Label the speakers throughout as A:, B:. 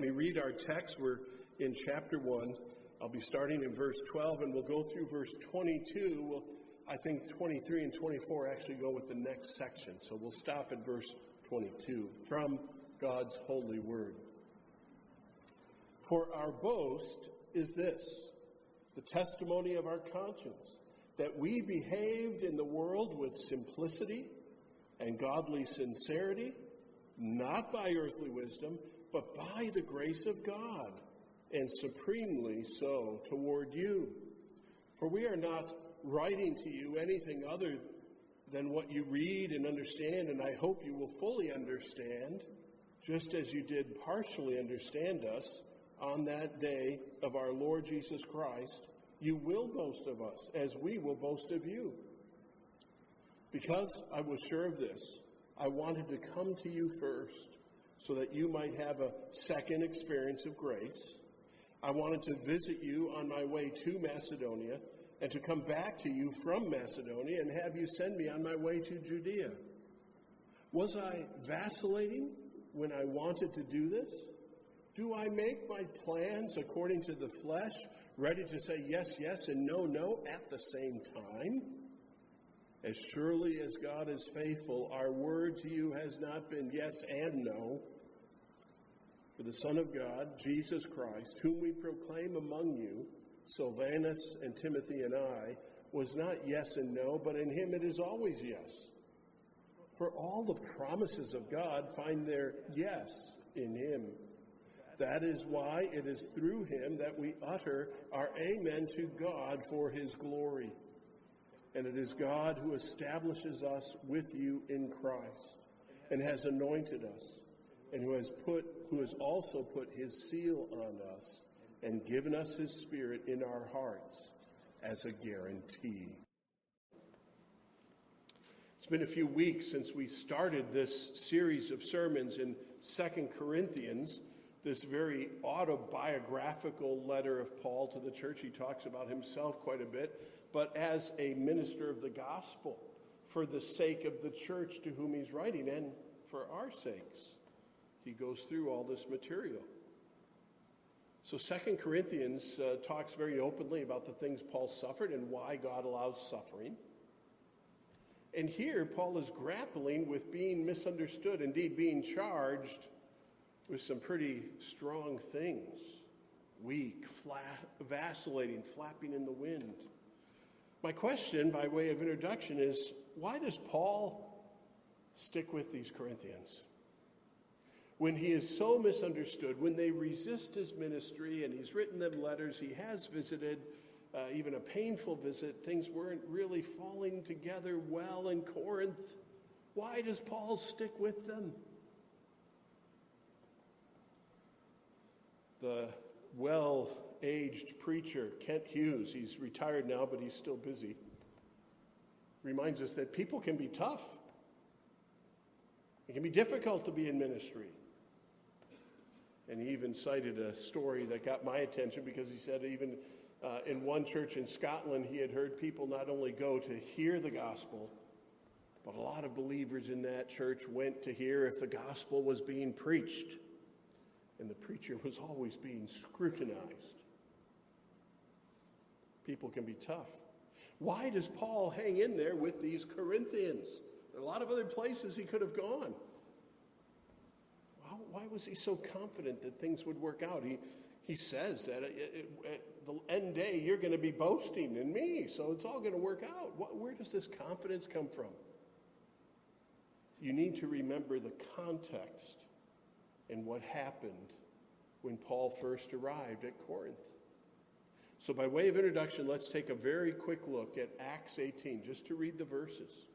A: Let me read our text. We're in chapter 1. I'll be starting in verse 12 and we'll go through verse 22. We'll, I think 23 and 24 actually go with the next section. So we'll stop at verse 22 from God's holy word. For our boast is this the testimony of our conscience, that we behaved in the world with simplicity and godly sincerity, not by earthly wisdom, but by the grace of God, and supremely so toward you. For we are not writing to you anything other than what you read and understand, and I hope you will fully understand, just as you did partially understand us on that day of our Lord Jesus Christ. You will boast of us, as we will boast of you. Because I was sure of this, I wanted to come to you first so that you might have a second experience of grace. I wanted to visit you on my way to Macedonia and to come back to you from Macedonia and have you send me on my way to Judea. Was I vacillating when I wanted to do this? Do I make my plans according to the flesh, ready to say yes, yes, and no, no at the same time? As surely as God is faithful, our word to you has not been yes and no. For the Son of God, Jesus Christ, whom we proclaim among you, Silvanus and Timothy and I, was not yes and no, but in him it is always yes. For all the promises of God find their yes in him. That is why it is through him that we utter our amen to God for his glory. And it is God who establishes us with you in Christ and has anointed us and who has put who has also put his seal on us and given us his spirit in our hearts as a guarantee. It's been a few weeks since we started this series of sermons in Second Corinthians, this very autobiographical letter of Paul to the church. He talks about himself quite a bit but as a minister of the gospel for the sake of the church to whom he's writing and for our sakes. He goes through all this material. So Second Corinthians uh, talks very openly about the things Paul suffered and why God allows suffering. And here Paul is grappling with being misunderstood, indeed being charged with some pretty strong things. Weak, flat, vacillating, flapping in the wind. My question, by way of introduction, is why does Paul stick with these Corinthians? When he is so misunderstood, when they resist his ministry and he's written them letters, he has visited, uh, even a painful visit, things weren't really falling together well in Corinth. Why does Paul stick with them? The well aged preacher, Kent Hughes, he's retired now, but he's still busy, reminds us that people can be tough. It can be difficult to be in ministry. And he even cited a story that got my attention because he said, even uh, in one church in Scotland, he had heard people not only go to hear the gospel, but a lot of believers in that church went to hear if the gospel was being preached. And the preacher was always being scrutinized. People can be tough. Why does Paul hang in there with these Corinthians? There are a lot of other places he could have gone. Why was he so confident that things would work out? He, he says that at, at the end day, you're going to be boasting in me, so it's all going to work out. What, where does this confidence come from? You need to remember the context and what happened when Paul first arrived at Corinth. So, by way of introduction, let's take a very quick look at Acts 18, just to read the verses.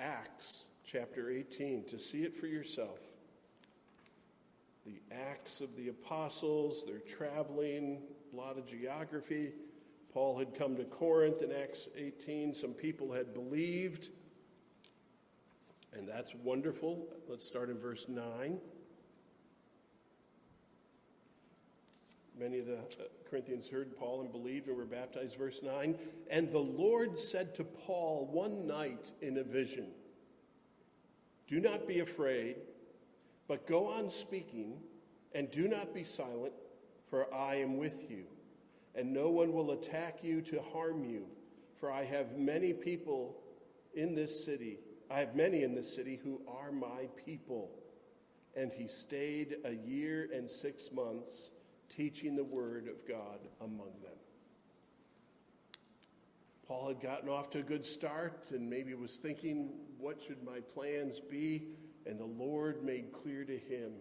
A: Acts chapter 18, to see it for yourself. The Acts of the Apostles, they're traveling, a lot of geography. Paul had come to Corinth in Acts 18. Some people had believed, and that's wonderful. Let's start in verse 9. Many of the uh, Corinthians heard Paul and believed and were baptized. Verse 9. And the Lord said to Paul one night in a vision, Do not be afraid, but go on speaking And do not be silent, for I am with you, and no one will attack you to harm you, for I have many people in this city. I have many in this city who are my people. And he stayed a year and six months teaching the word of God among them. Paul had gotten off to a good start and maybe was thinking, what should my plans be? And the Lord made clear to him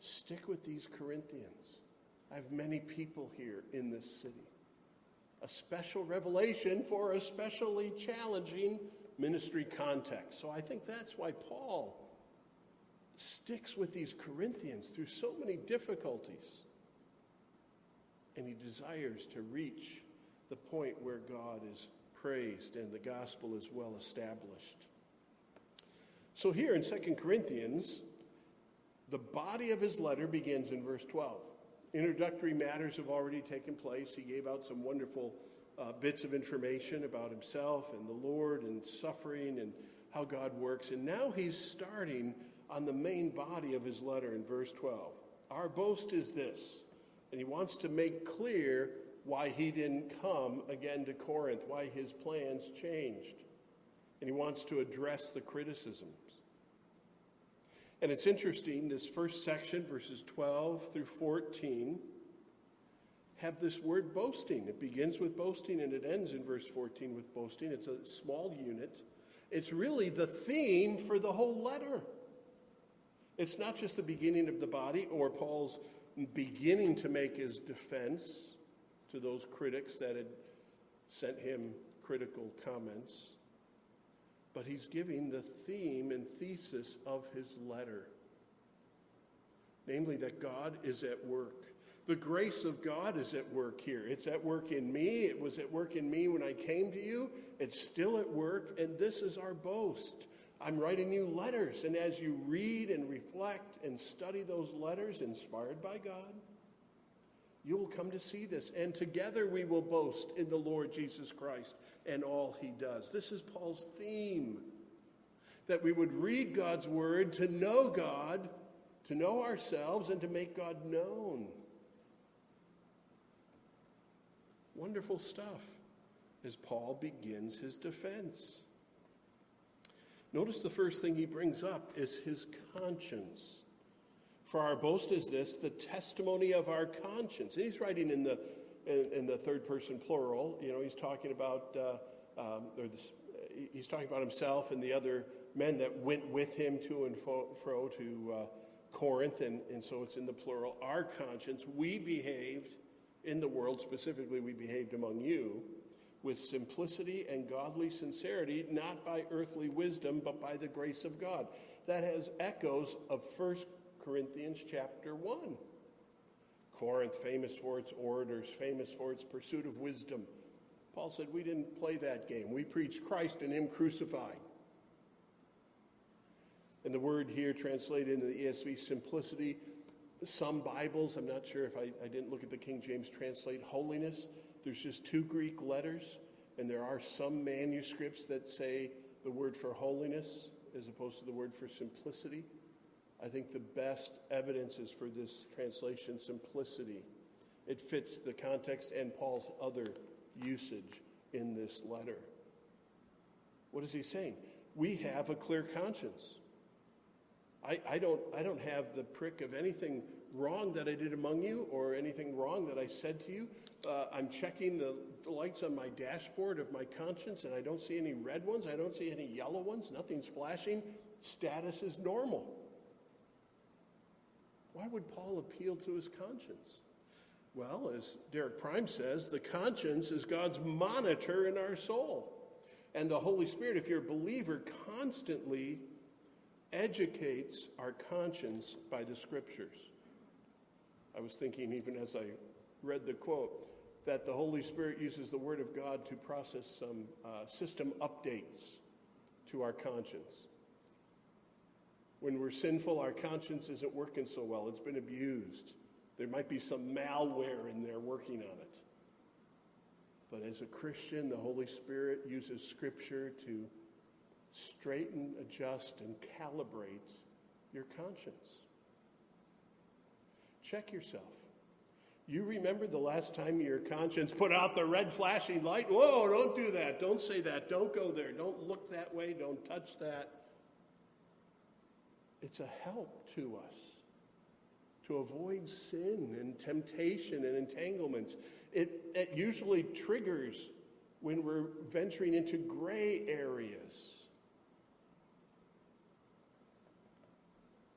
A: stick with these Corinthians. I have many people here in this city. A special revelation for a specially challenging ministry context. So I think that's why Paul sticks with these Corinthians through so many difficulties. And he desires to reach the point where God is praised and the gospel is well established. So here in 2 Corinthians, the body of his letter begins in verse 12. Introductory matters have already taken place. He gave out some wonderful uh, bits of information about himself and the Lord and suffering and how God works. And now he's starting on the main body of his letter in verse 12. Our boast is this, and he wants to make clear why he didn't come again to Corinth, why his plans changed. And he wants to address the criticisms. And it's interesting, this first section, verses 12 through 14, have this word boasting. It begins with boasting and it ends in verse 14 with boasting. It's a small unit. It's really the theme for the whole letter. It's not just the beginning of the body or Paul's beginning to make his defense to those critics that had sent him critical comments, but he's giving the theme and thesis of his letter namely, that God is at work. The grace of God is at work here. It's at work in me. It was at work in me when I came to you. It's still at work, and this is our boast. I'm writing you letters, and as you read and reflect and study those letters inspired by God, you will come to see this, and together we will boast in the Lord Jesus Christ and all he does. This is Paul's theme that we would read God's word to know God, to know ourselves, and to make God known. Wonderful stuff as Paul begins his defense. Notice the first thing he brings up is his conscience. For our boast is this, the testimony of our conscience. And he's writing in the in, in the third person plural. You know, he's talking about uh, um, or this, he's talking about himself and the other men that went with him to and fro to uh, Corinth, and, and so it's in the plural. Our conscience, we behaved in the world, specifically, we behaved among you with simplicity and godly sincerity, not by earthly wisdom, but by the grace of God. That has echoes of 1 Corinthians chapter 1. Corinth, famous for its orators, famous for its pursuit of wisdom. Paul said, We didn't play that game. We preached Christ and Him crucified. And the word here translated into the ESV, simplicity. Some Bibles, I'm not sure if I, I didn't look at the King James translate holiness. There's just two Greek letters, and there are some manuscripts that say the word for holiness as opposed to the word for simplicity. I think the best evidence is for this translation simplicity. It fits the context and Paul's other usage in this letter. What is he saying? We have a clear conscience. I, I, don't, I don't have the prick of anything wrong that I did among you or anything wrong that I said to you. Uh, I'm checking the, the lights on my dashboard of my conscience and I don't see any red ones. I don't see any yellow ones. Nothing's flashing. Status is normal. Why would Paul appeal to his conscience? Well, as Derek Prime says, the conscience is God's monitor in our soul. And the Holy Spirit, if you're a believer, constantly educates our conscience by the scriptures. I was thinking, even as I read the quote, that the Holy Spirit uses the Word of God to process some uh, system updates to our conscience. When we're sinful, our conscience isn't working so well, it's been abused. There might be some malware in there working on it. But as a Christian, the Holy Spirit uses Scripture to straighten, adjust, and calibrate your conscience. check yourself. You remember the last time your conscience put out the red flashing light? Whoa, don't do that. Don't say that. Don't go there. Don't look that way. Don't touch that. It's a help to us to avoid sin and temptation and entanglements. It, it usually triggers when we're venturing into gray areas.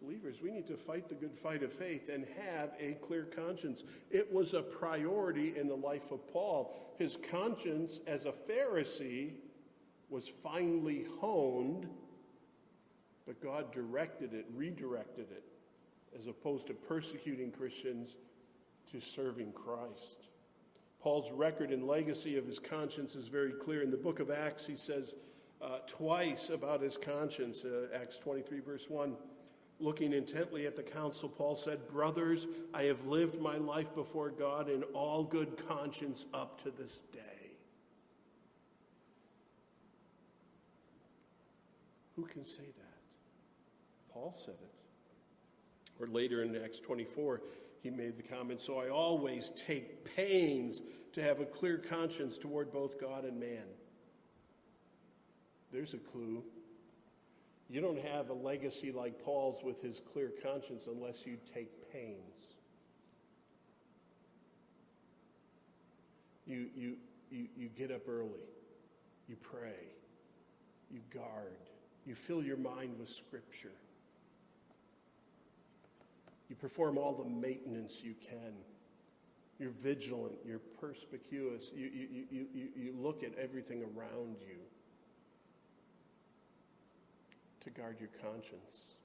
A: Believers, we need to fight the good fight of faith and have a clear conscience. It was a priority in the life of Paul. His conscience as a Pharisee was finely honed, but God directed it, redirected it, as opposed to persecuting Christians to serving Christ. Paul's record and legacy of his conscience is very clear. In the book of Acts, he says uh, twice about his conscience, uh, Acts 23, verse 1. Looking intently at the council, Paul said, Brothers, I have lived my life before God in all good conscience up to this day. Who can say that? Paul said it. Or later in Acts 24, he made the comment So I always take pains to have a clear conscience toward both God and man. There's a clue. You don't have a legacy like Paul's with his clear conscience unless you take pains. You, you, you, you get up early, you pray, you guard, you fill your mind with Scripture, you perform all the maintenance you can. You're vigilant, you're perspicuous, you, you, you, you, you look at everything around you to guard your conscience.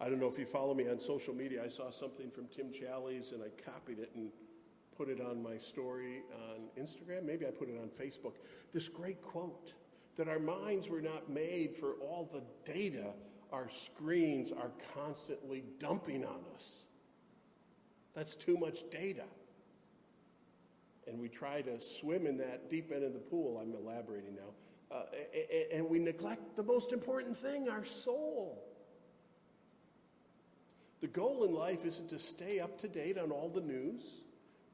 A: I don't know if you follow me on social media. I saw something from Tim Challies and I copied it and put it on my story on Instagram. Maybe I put it on Facebook. This great quote that our minds were not made for all the data our screens are constantly dumping on us. That's too much data. And we try to swim in that deep end of the pool. I'm elaborating now uh, and we neglect the most important thing our soul. The goal in life isn't to stay up to date on all the news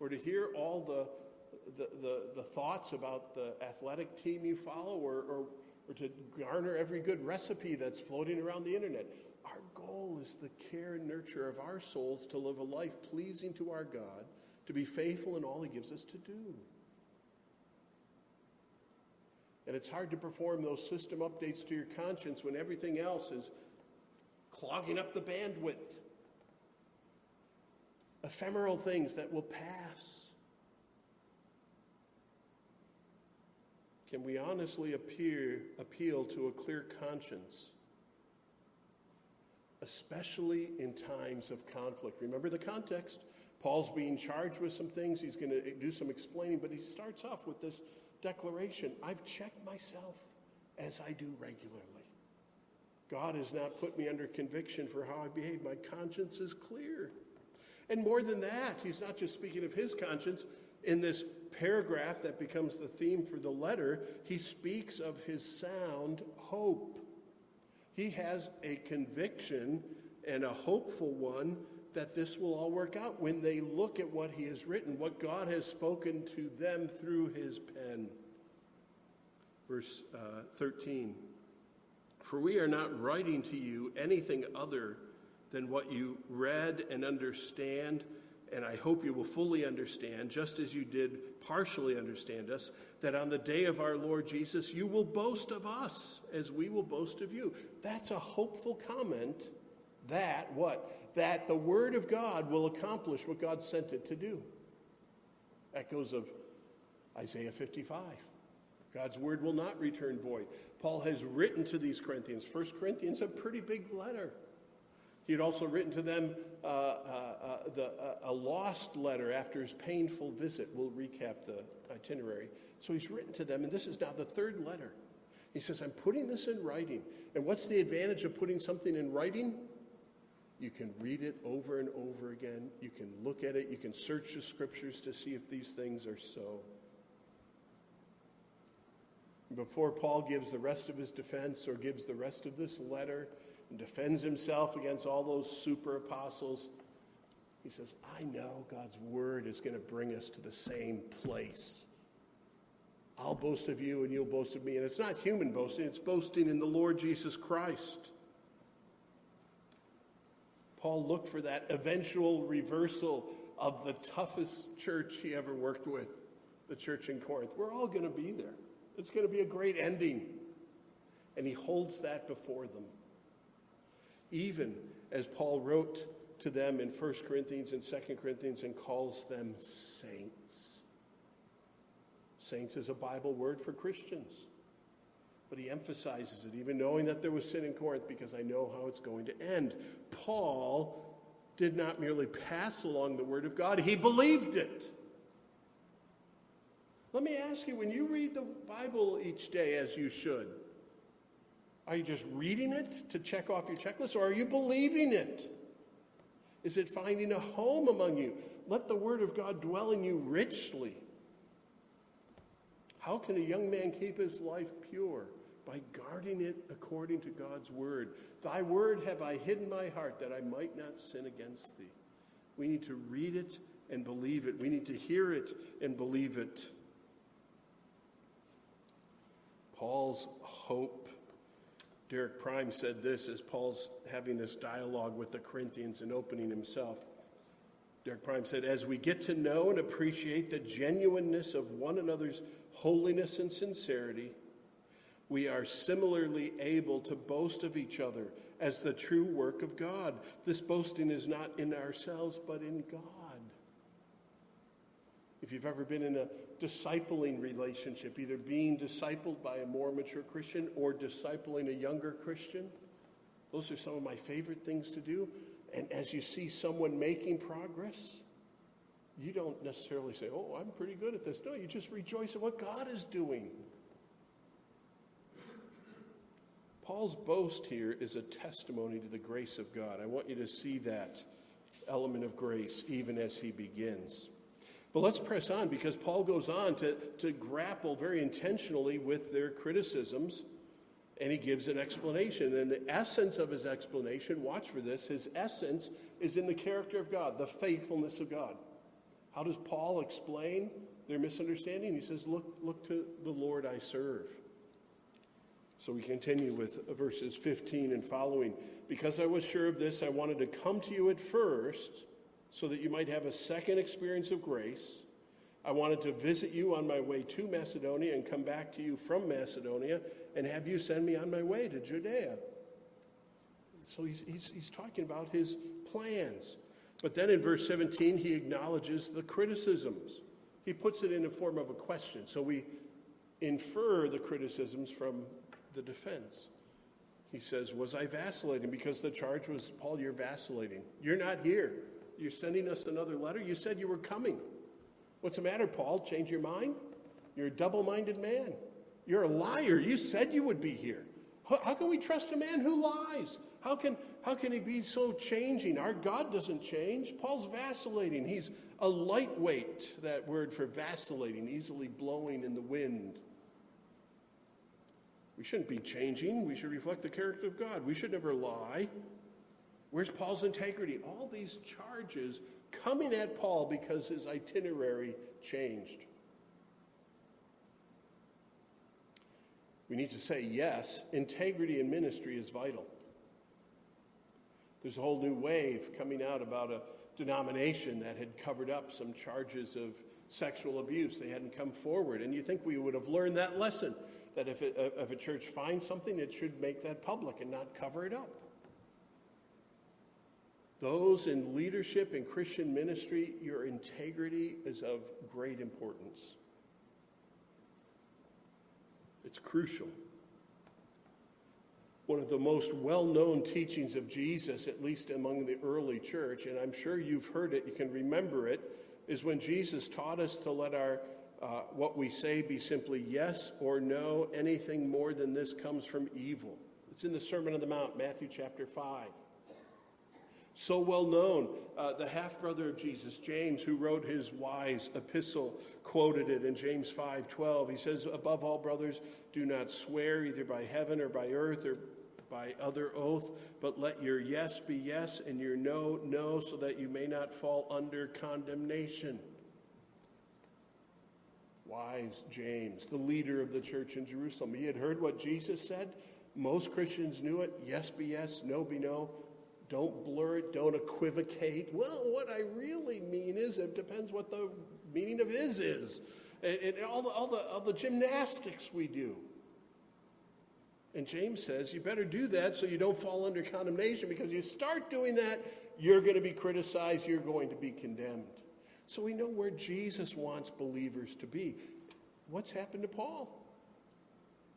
A: or to hear all the, the, the, the thoughts about the athletic team you follow or, or, or to garner every good recipe that's floating around the internet. Our goal is the care and nurture of our souls to live a life pleasing to our God, to be faithful in all He gives us to do. And it's hard to perform those system updates to your conscience when everything else is clogging up the bandwidth. Ephemeral things that will pass. Can we honestly appear, appeal to a clear conscience, especially in times of conflict? Remember the context. Paul's being charged with some things. He's going to do some explaining, but he starts off with this declaration I've checked myself as I do regularly. God has not put me under conviction for how I behave. My conscience is clear. And more than that, he's not just speaking of his conscience. In this paragraph that becomes the theme for the letter, he speaks of his sound hope. He has a conviction and a hopeful one that this will all work out when they look at what he has written, what God has spoken to them through his pen. Verse uh, 13 For we are not writing to you anything other than what you read and understand, and I hope you will fully understand, just as you did partially understand us, that on the day of our Lord Jesus, you will boast of us as we will boast of you. That's a hopeful comment that what? That the Word of God will accomplish what God sent it to do. Echoes of Isaiah 55. God's Word will not return void. Paul has written to these Corinthians. First Corinthians, a pretty big letter. He had also written to them uh, uh, uh, the, uh, a lost letter after his painful visit. We'll recap the itinerary. So he's written to them, and this is now the third letter. He says, I'm putting this in writing. And what's the advantage of putting something in writing? You can read it over and over again. You can look at it. You can search the scriptures to see if these things are so. Before Paul gives the rest of his defense or gives the rest of this letter and defends himself against all those super apostles, He says, I know God's word is going to bring us to the same place. I'll boast of you and you'll boast of me. And it's not human boasting, it's boasting in the Lord Jesus Christ. Paul looked for that eventual reversal of the toughest church he ever worked with, the church in Corinth. We're all going to be there. It's going to be a great ending. And he holds that before them. Even as Paul wrote to them in 1 Corinthians and 2 Corinthians and calls them saints. Saints is a Bible word for Christians. But he emphasizes it, even knowing that there was sin in Corinth, because I know how it's going to end. Paul did not merely pass along the word of God, he believed it. Let me ask you when you read the Bible each day, as you should, are you just reading it to check off your checklist, or are you believing it? Is it finding a home among you? Let the word of God dwell in you richly. How can a young man keep his life pure? By guarding it according to God's word. Thy word have I hidden my heart that I might not sin against thee. We need to read it and believe it. We need to hear it and believe it. Paul's hope. Derek Prime said this as Paul's having this dialogue with the Corinthians and opening himself. Derek Prime said, As we get to know and appreciate the genuineness of one another's holiness and sincerity, we are similarly able to boast of each other as the true work of God. This boasting is not in ourselves, but in God. If you've ever been in a discipling relationship, either being discipled by a more mature Christian or discipling a younger Christian, those are some of my favorite things to do. And as you see someone making progress, you don't necessarily say, Oh, I'm pretty good at this. No, you just rejoice at what God is doing. Paul's boast here is a testimony to the grace of God. I want you to see that element of grace even as he begins. But let's press on because Paul goes on to, to grapple very intentionally with their criticisms and he gives an explanation. And the essence of his explanation, watch for this, his essence is in the character of God, the faithfulness of God. How does Paul explain their misunderstanding? He says, Look, look to the Lord I serve. So we continue with verses 15 and following. Because I was sure of this, I wanted to come to you at first so that you might have a second experience of grace. I wanted to visit you on my way to Macedonia and come back to you from Macedonia and have you send me on my way to Judea. So he's, he's, he's talking about his plans. But then in verse 17, he acknowledges the criticisms. He puts it in the form of a question. So we infer the criticisms from the defense. He says, Was I vacillating? Because the charge was, Paul, you're vacillating. You're not here. You're sending us another letter. You said you were coming. What's the matter, Paul? Change your mind? You're a double minded man. You're a liar. You said you would be here. How, can we trust a man who lies? How can, how can he be so changing? Our God doesn't change. Paul's vacillating. He's a lightweight, that word for vacillating, easily blowing in the wind. We shouldn't be changing. We should reflect the character of God. We should never lie. Where's Paul's integrity? All these charges coming at Paul because his itinerary changed. We need to say, yes, integrity in ministry is vital. There's a whole new wave coming out about a denomination that had covered up some charges of sexual abuse. They hadn't come forward. And you think we would have learned that lesson that if, it, if a church finds something, it should make that public and not cover it up. Those in leadership in Christian ministry, your integrity is of great importance. It's crucial. One of the most well known teachings of Jesus, at least among the early church, and I'm sure you've heard it, you can remember it, is when Jesus taught us to let our uh, what we say be simply yes or no. Anything more than this comes from evil. It's in the Sermon on the Mount, Matthew chapter 5. So well known, uh, the half brother of Jesus, James, who wrote his wise epistle, quoted it in James 5 12. He says, Above all, brothers, do not swear either by heaven or by earth or by other oath, but let your yes be yes and your no, no, so that you may not fall under condemnation. Wise James, the leader of the church in Jerusalem, he had heard what Jesus said. Most Christians knew it. Yes be yes, no be no. Don't blur it, don't equivocate. Well, what I really mean is it depends what the meaning of is is. And, and all, the, all, the, all the gymnastics we do. And James says you better do that so you don't fall under condemnation because you start doing that, you're going to be criticized, you're going to be condemned. So we know where Jesus wants believers to be. What's happened to Paul?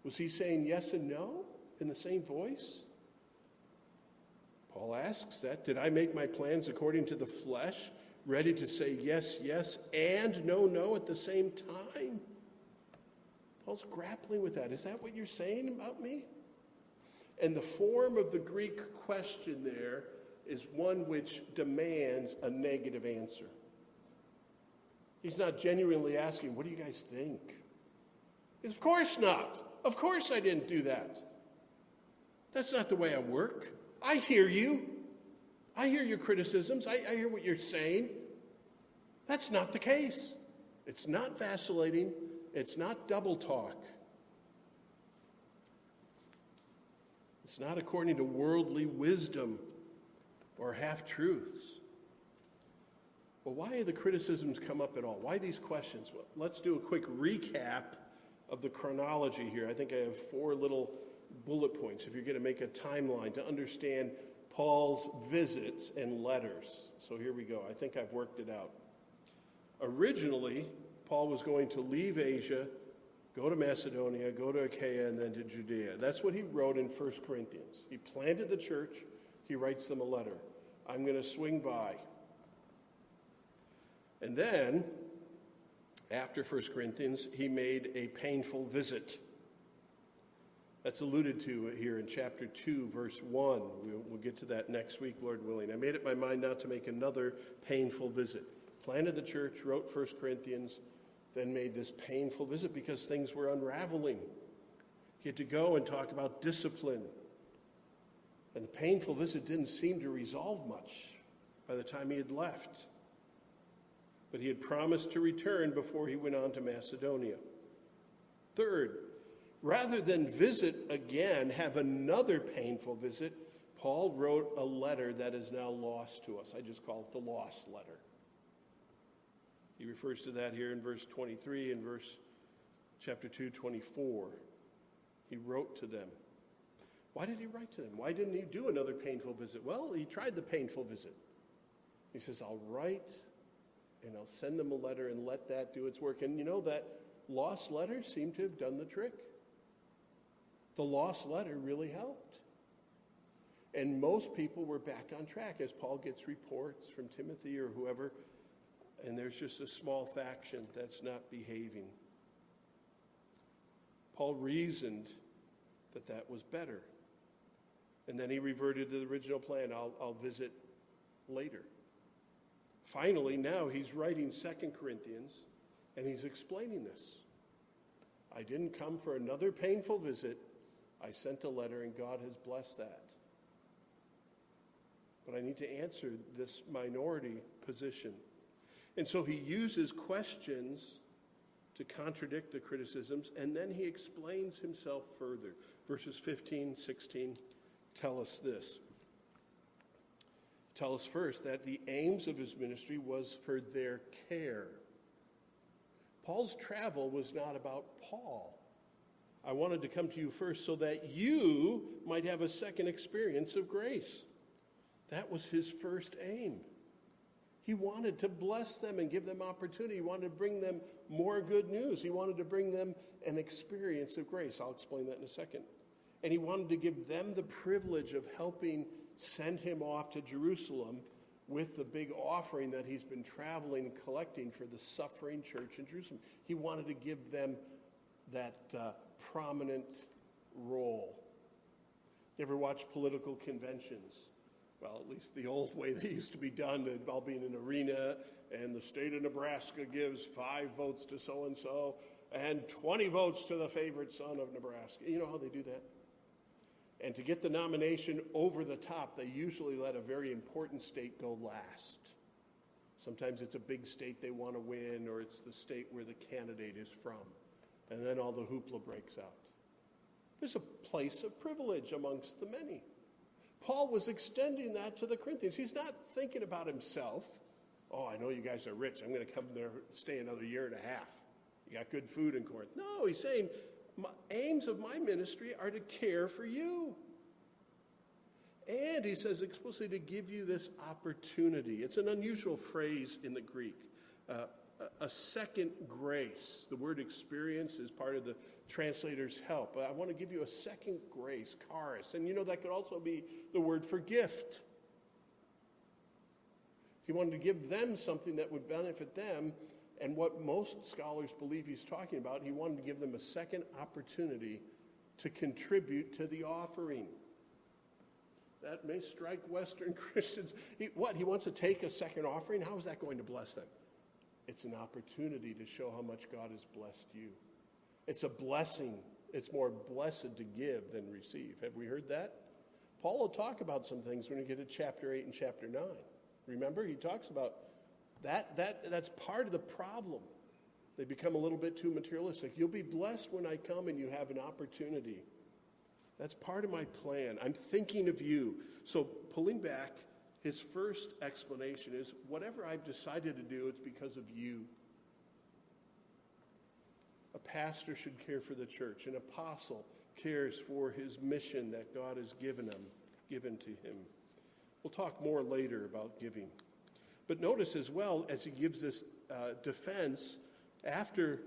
A: Was he saying yes and no in the same voice? Paul asks that. Did I make my plans according to the flesh, ready to say yes, yes, and no, no at the same time? Paul's grappling with that. Is that what you're saying about me? And the form of the Greek question there is one which demands a negative answer. He's not genuinely asking, What do you guys think? Of course not. Of course I didn't do that. That's not the way I work. I hear you. I hear your criticisms. I, I hear what you're saying. That's not the case. It's not vacillating. It's not double talk. It's not according to worldly wisdom or half truths. Well, why do the criticisms come up at all? Why these questions? Well, let's do a quick recap of the chronology here. I think I have four little bullet points if you're going to make a timeline to understand Paul's visits and letters. So here we go. I think I've worked it out. Originally, Paul was going to leave Asia, go to Macedonia, go to Achaia, and then to Judea. That's what he wrote in 1 Corinthians. He planted the church, he writes them a letter. I'm going to swing by. And then, after 1 Corinthians, he made a painful visit. That's alluded to here in chapter 2, verse 1. We'll, get to that next week, Lord willing. I made up my mind not to make another painful visit. Planted the church, wrote 1 Corinthians, then made this painful visit because things were unraveling. He had to go and talk about discipline. And the painful visit didn't seem to resolve much by the time he had left. But he had promised to return before he went on to Macedonia. Third, rather than visit again, have another painful visit, Paul wrote a letter that is now lost to us. I just call it the lost letter. He refers to that here in verse 23 and verse chapter 2, 24. He wrote to them. Why did he write to them? Why didn't he do another painful visit? Well, he tried the painful visit. He says, I'll write and I'll send them a letter and let that do its work. And you know, that lost letter seemed to have done the trick. The lost letter really helped. And most people were back on track as Paul gets reports from Timothy or whoever and there's just a small faction that's not behaving. Paul reasoned that that was better. And then he reverted to the original plan I'll, I'll visit later. Finally, now he's writing Second Corinthians and he's explaining this. I didn't come for another painful visit. I sent a letter and God has blessed that. But I need to answer this minority position. And so he uses questions to contradict the criticisms, and then he explains himself further. Verses 15, 16 tell us this. Tell us first that the aims of his ministry was for their care. Paul's travel was not about Paul. I wanted to come to you first so that you might have a second experience of grace. That was his first aim. He wanted to bless them and give them opportunity. He wanted to bring them more good news. He wanted to bring them an experience of grace. I'll explain that in a second. And he wanted to give them the privilege of helping send him off to Jerusalem with the big offering that he's been traveling and collecting for the suffering church in Jerusalem. He wanted to give them that uh, prominent role. You ever watch political conventions? well, at least the old way they used to be done, it'd all be in an arena, and the state of Nebraska gives five votes to so and so and 20 votes to the favorite son of Nebraska. You know how they do that? And to get the nomination over the top, they usually let a very important state go last. Sometimes it's a big state they want to win, or it's the state where the candidate is from. And then all the hoopla breaks out. There's a place of privilege amongst the many. Paul was extending that to the Corinthians. He's not thinking about himself. Oh, I know you guys are rich. I'm going to come there, stay another year and a half. You got good food in Corinth. No, he's saying, my aims of my ministry are to care for you. And he says explicitly to give you this opportunity. It's an unusual phrase in the Greek. Uh, a second grace. The word experience is part of the translator's help. I want to give you a second grace, charis. And you know, that could also be the word for gift. He wanted to give them something that would benefit them. And what most scholars believe he's talking about, he wanted to give them a second opportunity to contribute to the offering. That may strike Western Christians. He, what? He wants to take a second offering? How is that going to bless them? It's an opportunity to show how much God has blessed you. It's a blessing. It's more blessed to give than receive. Have we heard that? Paul will talk about some things when we get to chapter 8 and chapter 9. Remember, he talks about that, that that's part of the problem. They become a little bit too materialistic. You'll be blessed when I come and you have an opportunity. That's part of my plan. I'm thinking of you. So, pulling back, his first explanation is whatever I've decided to do, it's because of you. A pastor should care for the church, an apostle cares for his mission that God has given him, given to him. We'll talk more later about giving. But notice as well, as he gives this uh, defense, after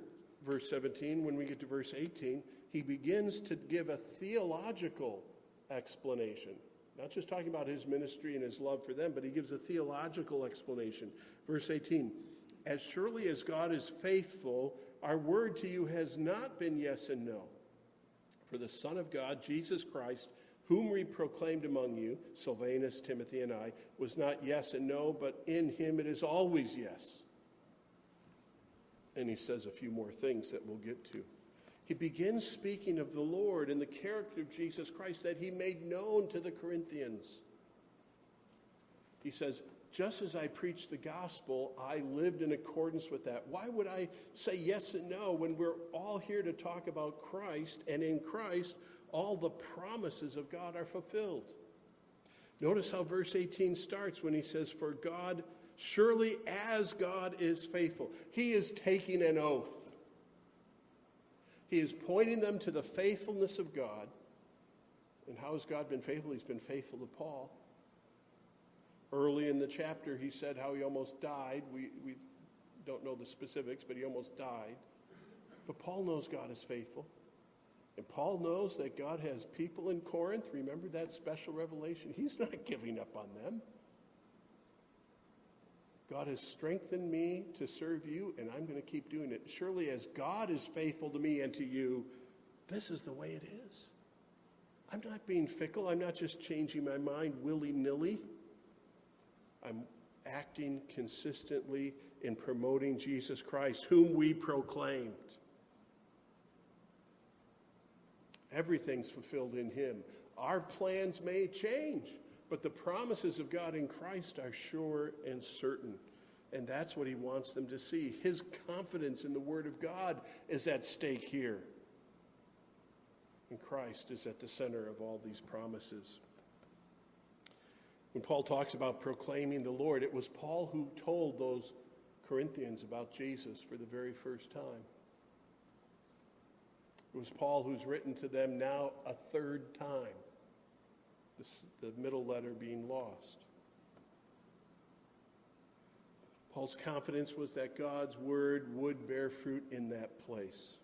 A: verse 17, when we get to verse 18, he begins to give a theological explanation. Not just talking about his ministry and his love for them, but he gives a theological explanation. Verse 18 As surely as God is faithful, our word to you has not been yes and no. For the Son of God, Jesus Christ, whom we proclaimed among you, Silvanus, Timothy, and I, was not yes and no, but in him it is always yes. And he says a few more things that we'll get to. He begins speaking of the Lord and the character of Jesus Christ that he made known to the Corinthians. He says, just as I preached the gospel, I lived in accordance with that. Why would I say yes and no when we're all here to talk about Christ, and in Christ, all the promises of God are fulfilled? Notice how verse 18 starts when he says, For God, surely as God is faithful, he is taking an oath. He is pointing them to the faithfulness of God. And how has God been faithful? He's been faithful to Paul. Early in the chapter, he said how he almost died. We, we don't know the specifics, but he almost died. But Paul knows God is faithful. And Paul knows that God has people in Corinth. Remember that special revelation? He's not giving up on them. God has strengthened me to serve you, and I'm going to keep doing it. Surely, as God is faithful to me and to you, this is the way it is. I'm not being fickle. I'm not just changing my mind willy nilly. I'm acting consistently in promoting Jesus Christ, whom we proclaimed. Everything's fulfilled in Him. Our plans may change. But the promises of God in Christ are sure and certain. And that's what he wants them to see. His confidence in the Word of God is at stake here. And Christ is at the center of all these promises. When Paul talks about proclaiming the Lord, it was Paul who told those Corinthians about Jesus for the very first time. It was Paul who's written to them now a third time the, the middle letter being lost. Paul's confidence was that God's word would bear fruit in that place.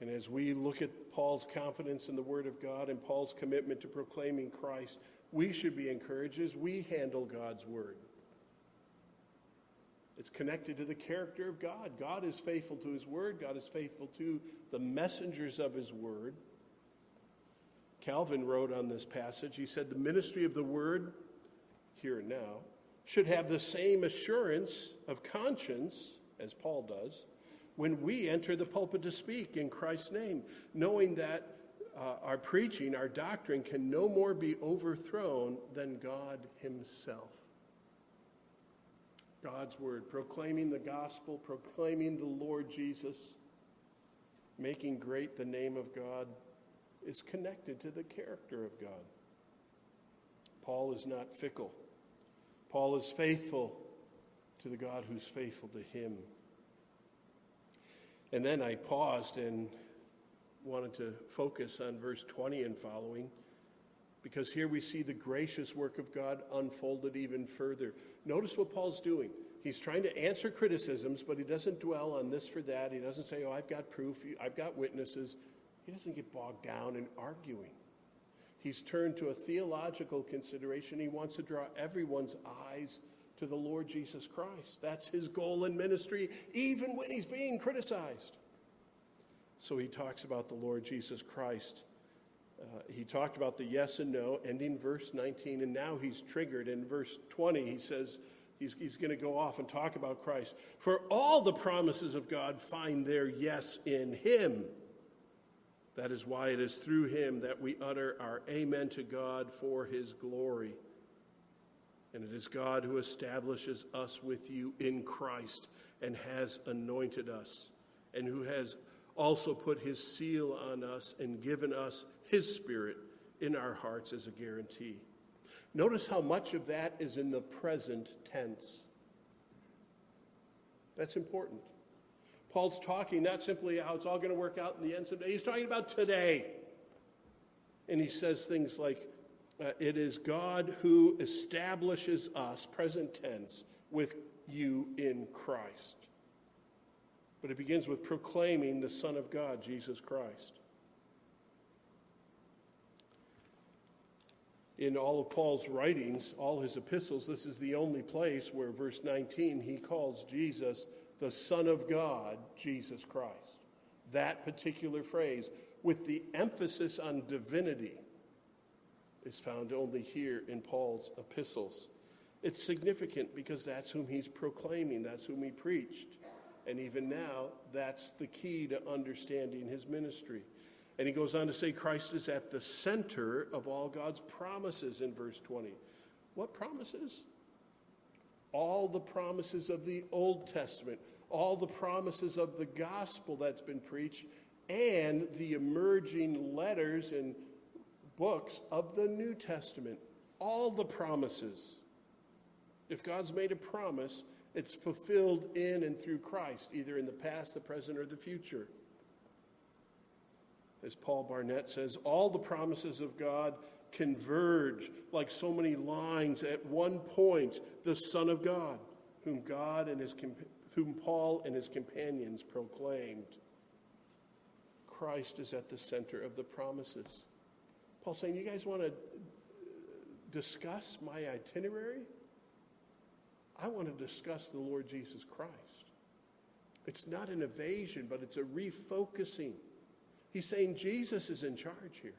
A: And as we look at Paul's confidence in the Word of God and Paul's commitment to proclaiming Christ, we should be encouraged as we handle God's Word. It's connected to the character of God. God is faithful to His Word, God is faithful to the messengers of His Word. Calvin wrote on this passage, he said, The ministry of the word, here and now, should have the same assurance of conscience as Paul does when we enter the pulpit to speak in Christ's name, knowing that uh, our preaching, our doctrine can no more be overthrown than God Himself. God's Word, proclaiming the gospel, proclaiming the Lord Jesus, making great the name of God, is connected to the character of God. Paul is not fickle. Paul is faithful to the God who's faithful to him. And then I paused and wanted to focus on verse 20 and following, because here we see the gracious work of God unfolded even further. Notice what Paul's doing. He's trying to answer criticisms, but he doesn't dwell on this for that. He doesn't say, Oh, I've got proof, I've got witnesses. He doesn't get bogged down in arguing. He's turned to a theological consideration. He wants to draw everyone's eyes to the Lord Jesus Christ. That's his goal in ministry, even when he's being criticized. So he talks about the Lord Jesus Christ. Uh, he talked about the yes and no, ending verse 19, and now he's triggered. In verse 20, he says he's, he's going to go off and talk about Christ. For all the promises of God find their yes in him. That is why it is through him that we utter our amen to God for his glory. And it is God who establishes us with you in Christ and has anointed us, and who has also put his seal on us and given us his spirit in our hearts as a guarantee. Notice how much of that is in the present tense. That's important. Paul's talking not simply how it's all going to work out in the end someday, he's talking about today. And he says things like, uh, it is God who establishes us, present tense, with you in Christ. But it begins with proclaiming the Son of God, Jesus Christ. In all of Paul's writings, all his epistles, this is the only place where, verse 19, he calls Jesus the Son of God, Jesus Christ. That particular phrase, with the emphasis on divinity is found only here in Paul's epistles. It's significant because that's whom he's proclaiming, that's whom he preached. And even now, that's the key to understanding his ministry. And he goes on to say Christ is at the center of all God's promises in verse 20. What promises? All the promises of the Old Testament, all the promises of the gospel that's been preached, and the emerging letters and books of the New Testament, all the promises. If God's made a promise, it's fulfilled in and through Christ, either in the past, the present, or the future. As Paul Barnett says, all the promises of God converge like so many lines at one point, the Son of God, whom God and his whom Paul and his companions proclaimed. Christ is at the center of the promises. paul saying, You guys want to discuss my itinerary? I want to discuss the Lord Jesus Christ. It's not an evasion, but it's a refocusing. He's saying Jesus is in charge here.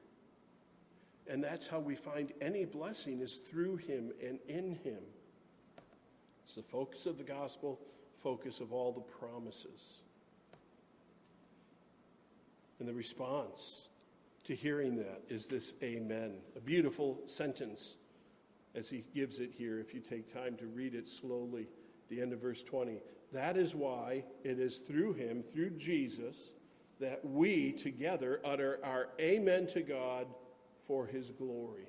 A: And that's how we find any blessing is through him and in him. It's the focus of the gospel, focus of all the promises. And the response to hearing that is this amen. A beautiful sentence as he gives it here, if you take time to read it slowly, the end of verse 20. That is why it is through him, through Jesus, that we together utter our amen to God for his glory.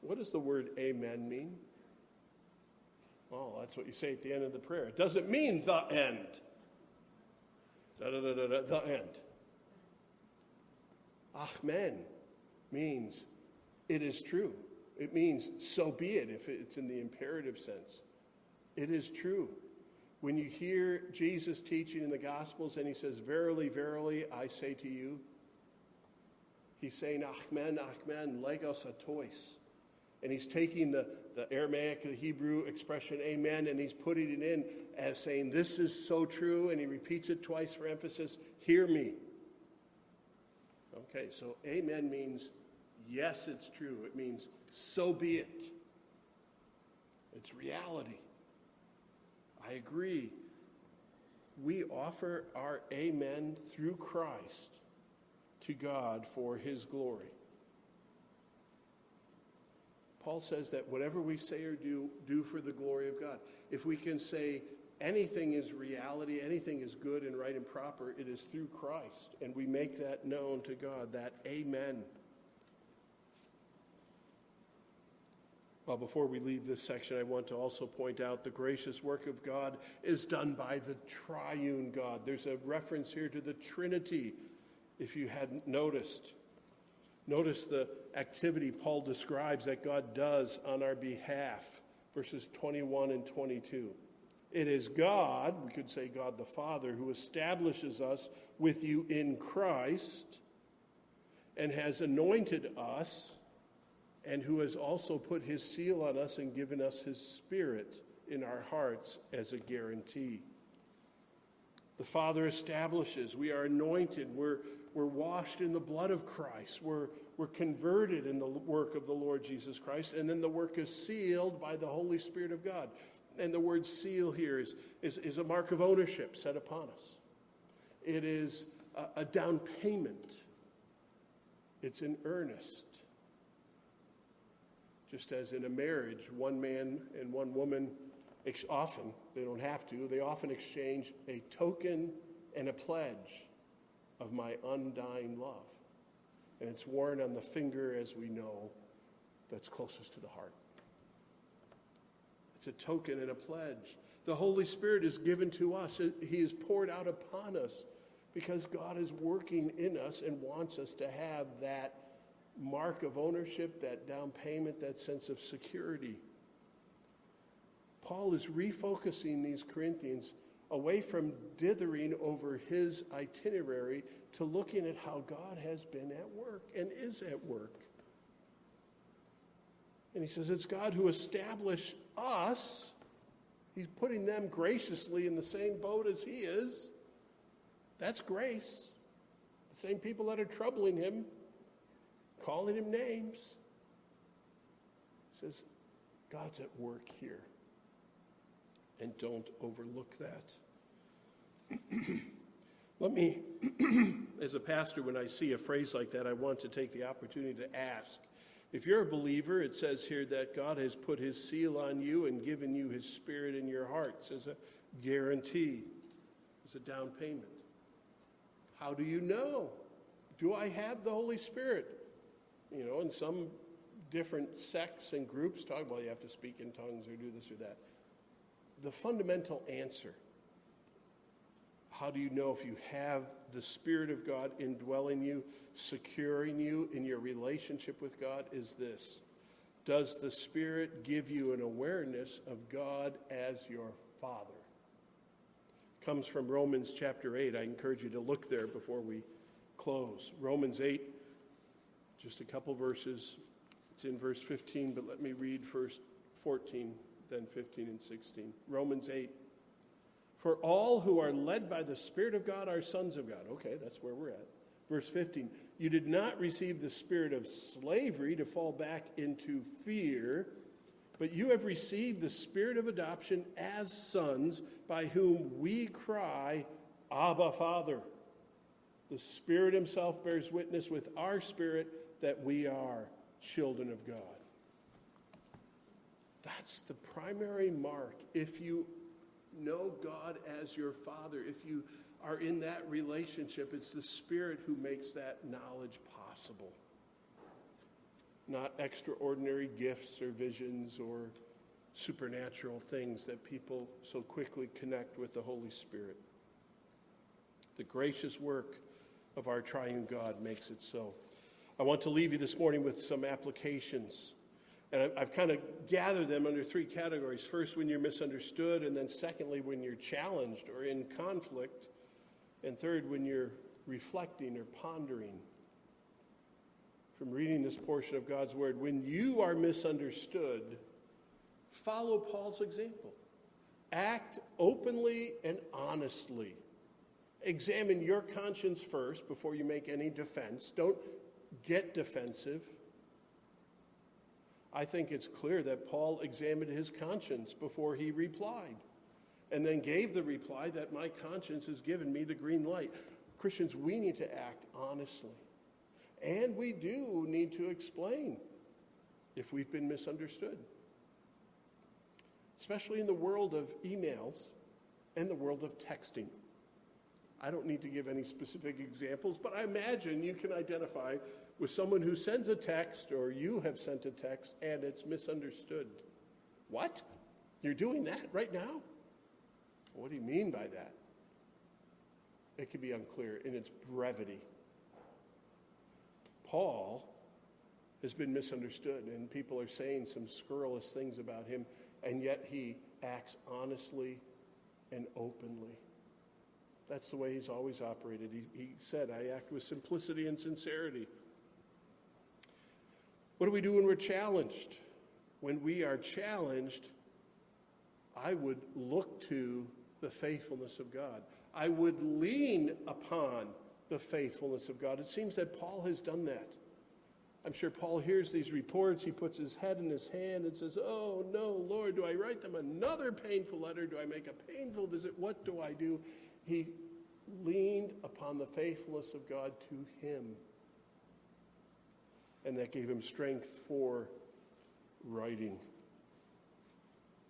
A: What does the word amen mean? Well, that's what you say at the end of the prayer. It doesn't mean the end. Da, da, da, the end. Amen means it is true. It means so be it if it's in the imperative sense. It is true. When you hear Jesus teaching in the Gospels and he says, Verily, verily, I say to you, he's saying, Amen, Amen, legos atois. And he's taking the, the Aramaic, the Hebrew expression, Amen, and he's putting it in as saying, This is so true. And he repeats it twice for emphasis Hear me. Okay, so amen means yes, it's true. It means so be it. It's reality. I agree. we offer our amen through Christ to God for his glory. Paul says that whatever we say or do, do for the glory of God. If we can say anything is reality, anything is good and right and proper, it is through Christ. And we make that known to God, that amen. Well, before we leave this section, I want to also point out the gracious work of God is done by the triune God. There's a reference here to the Trinity, if you hadn't noticed. Notice the activity Paul describes that God does on our behalf, verses 21 and 22. It is God, we could say God the Father, who establishes us with you in Christ and has anointed us and who has also put his seal on us and given us his spirit in our hearts as a guarantee. The Father establishes, we are anointed, we're, we're washed in the blood of Christ, we're, we're converted in the work of the Lord Jesus Christ, and then the work is sealed by the Holy Spirit of God. And the word seal here is, is, is a mark of ownership set upon us. It is a, a down payment. It's an earnest. Just as in a marriage, one man and one woman often, they don't have to, they often exchange a token and a pledge of my undying love. And it's worn on the finger, as we know, that's closest to the heart. It's a token and a pledge. The Holy Spirit is given to us, He is poured out upon us because God is working in us and wants us to have that mark of ownership, that down payment, that sense of security. Paul is refocusing these Corinthians away from dithering over his itinerary to looking at how God has been at work and is at work. And he says, It's God who established us. He's putting them graciously in the same boat as he is. That's grace. The same people that are troubling him, calling him names. He says, God's at work here. And don't overlook that. Let me, as a pastor, when I see a phrase like that, I want to take the opportunity to ask if you're a believer, it says here that God has put his seal on you and given you his spirit in your hearts as a guarantee, as a down payment. How do you know? Do I have the Holy Spirit? You know, in some different sects and groups talk about you have to speak in tongues or do this or that. The fundamental answer how do you know if you have the Spirit of God indwelling you, securing you in your relationship with God? Is this Does the Spirit give you an awareness of God as your Father? Comes from Romans chapter 8. I encourage you to look there before we close. Romans 8, just a couple verses. It's in verse 15, but let me read first 14, then 15 and 16. Romans 8. For all who are led by the Spirit of God are sons of God. Okay, that's where we're at. Verse 15 You did not receive the spirit of slavery to fall back into fear, but you have received the spirit of adoption as sons, by whom we cry, Abba, Father. The Spirit Himself bears witness with our spirit that we are children of God. That's the primary mark. If you know God as your Father, if you are in that relationship, it's the Spirit who makes that knowledge possible. Not extraordinary gifts or visions or supernatural things that people so quickly connect with the Holy Spirit. The gracious work of our triune God makes it so. I want to leave you this morning with some applications and I've kind of gathered them under three categories. First, when you're misunderstood, and then secondly, when you're challenged or in conflict, and third, when you're reflecting or pondering. From reading this portion of God's Word, when you are misunderstood, follow Paul's example. Act openly and honestly. Examine your conscience first before you make any defense. Don't get defensive. I think it's clear that Paul examined his conscience before he replied. and then gave the reply that my conscience has given me the green light. Christians, we need to act honestly. And we do need to explain if we've been misunderstood. Especially in the world of emails and the world of texting. I don't need to give any specific examples, but I imagine you can identify with someone who sends a text or you have sent a text and it's misunderstood. What? You're doing that right now? What do you mean by that? It can be unclear in its brevity. Paul has been misunderstood, and people are saying some scurrilous things about him, and yet he acts honestly and openly. That's the way he's always operated. He, he said, I act with simplicity and sincerity. What do we do when we're challenged? When we are challenged, I would look to the faithfulness of God. I would lean upon the faithfulness of God. It seems that Paul has done that. I'm sure Paul hears these reports. He puts his head in his hand and says, Oh, no, Lord, do I write them another painful letter? Do I make a painful visit? What do I do? He leaned upon the faithfulness of God to him. And that gave him strength for writing.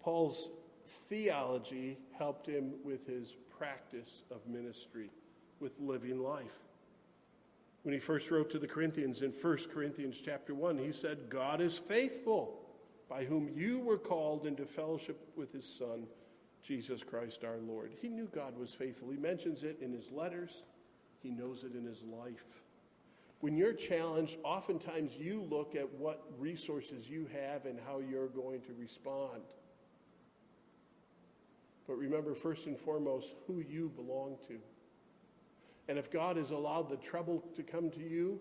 A: Paul's theology helped him with his practice of ministry, with living life. When he first wrote to the Corinthians in 1 Corinthians chapter 1, he said, God is faithful, by whom you were called into fellowship with his Son, Jesus Christ our Lord. He knew God was faithful. He mentions it in his letters, he knows it in his life. When you're challenged, oftentimes you look at what resources you have and how you're going to respond. But remember, first and foremost, who you belong to. And if God has allowed the trouble to come to you,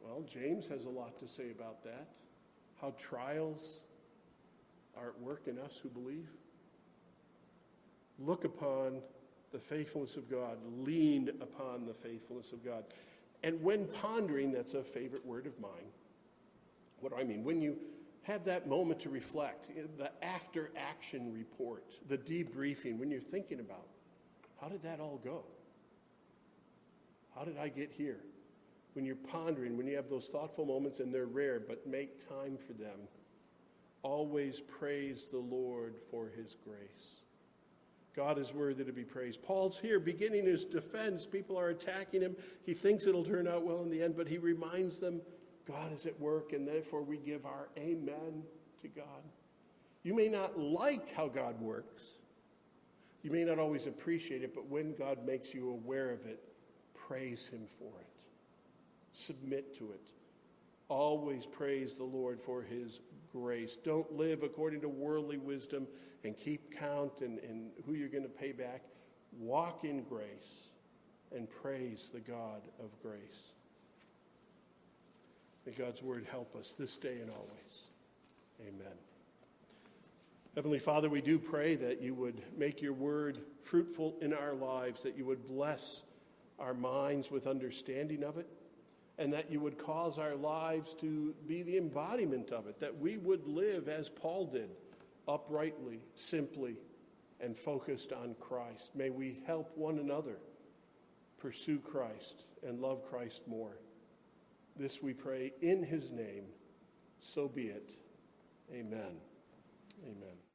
A: well, James has a lot to say about that. How trials are at work in us who believe. Look upon the faithfulness of God, lean upon the faithfulness of God. And when pondering, that's a favorite word of mine. What do I mean? When you have that moment to reflect, eh, the after action report, the debriefing, when you're thinking about how did that all go? How did I get here? When you're pondering, when you have those thoughtful moments, and they're rare, but make time for them. Always praise the Lord for his grace. God is worthy to be praised. Paul's here beginning his defense. People are attacking him. He thinks it'll turn out well in the end, but he reminds them God is at work, and therefore we give our amen to God. You may not like how God works, you may not always appreciate it, but when God makes you aware of it, praise Him for it, submit to it. Always praise the Lord for His grace. Don't live according to worldly wisdom and keep count and, and who you're going to pay back. Walk in grace and praise the God of grace. May God's word help us this day and always. Amen. Heavenly Father, we do pray that you would make your word fruitful in our lives, that you would bless our minds with understanding of it, and that you would cause our lives to be the embodiment of it, that we would live as Paul did, uprightly, simply, and focused on Christ. May we help one another pursue Christ and love Christ more. This we pray in his name. So be it. Amen. Amen.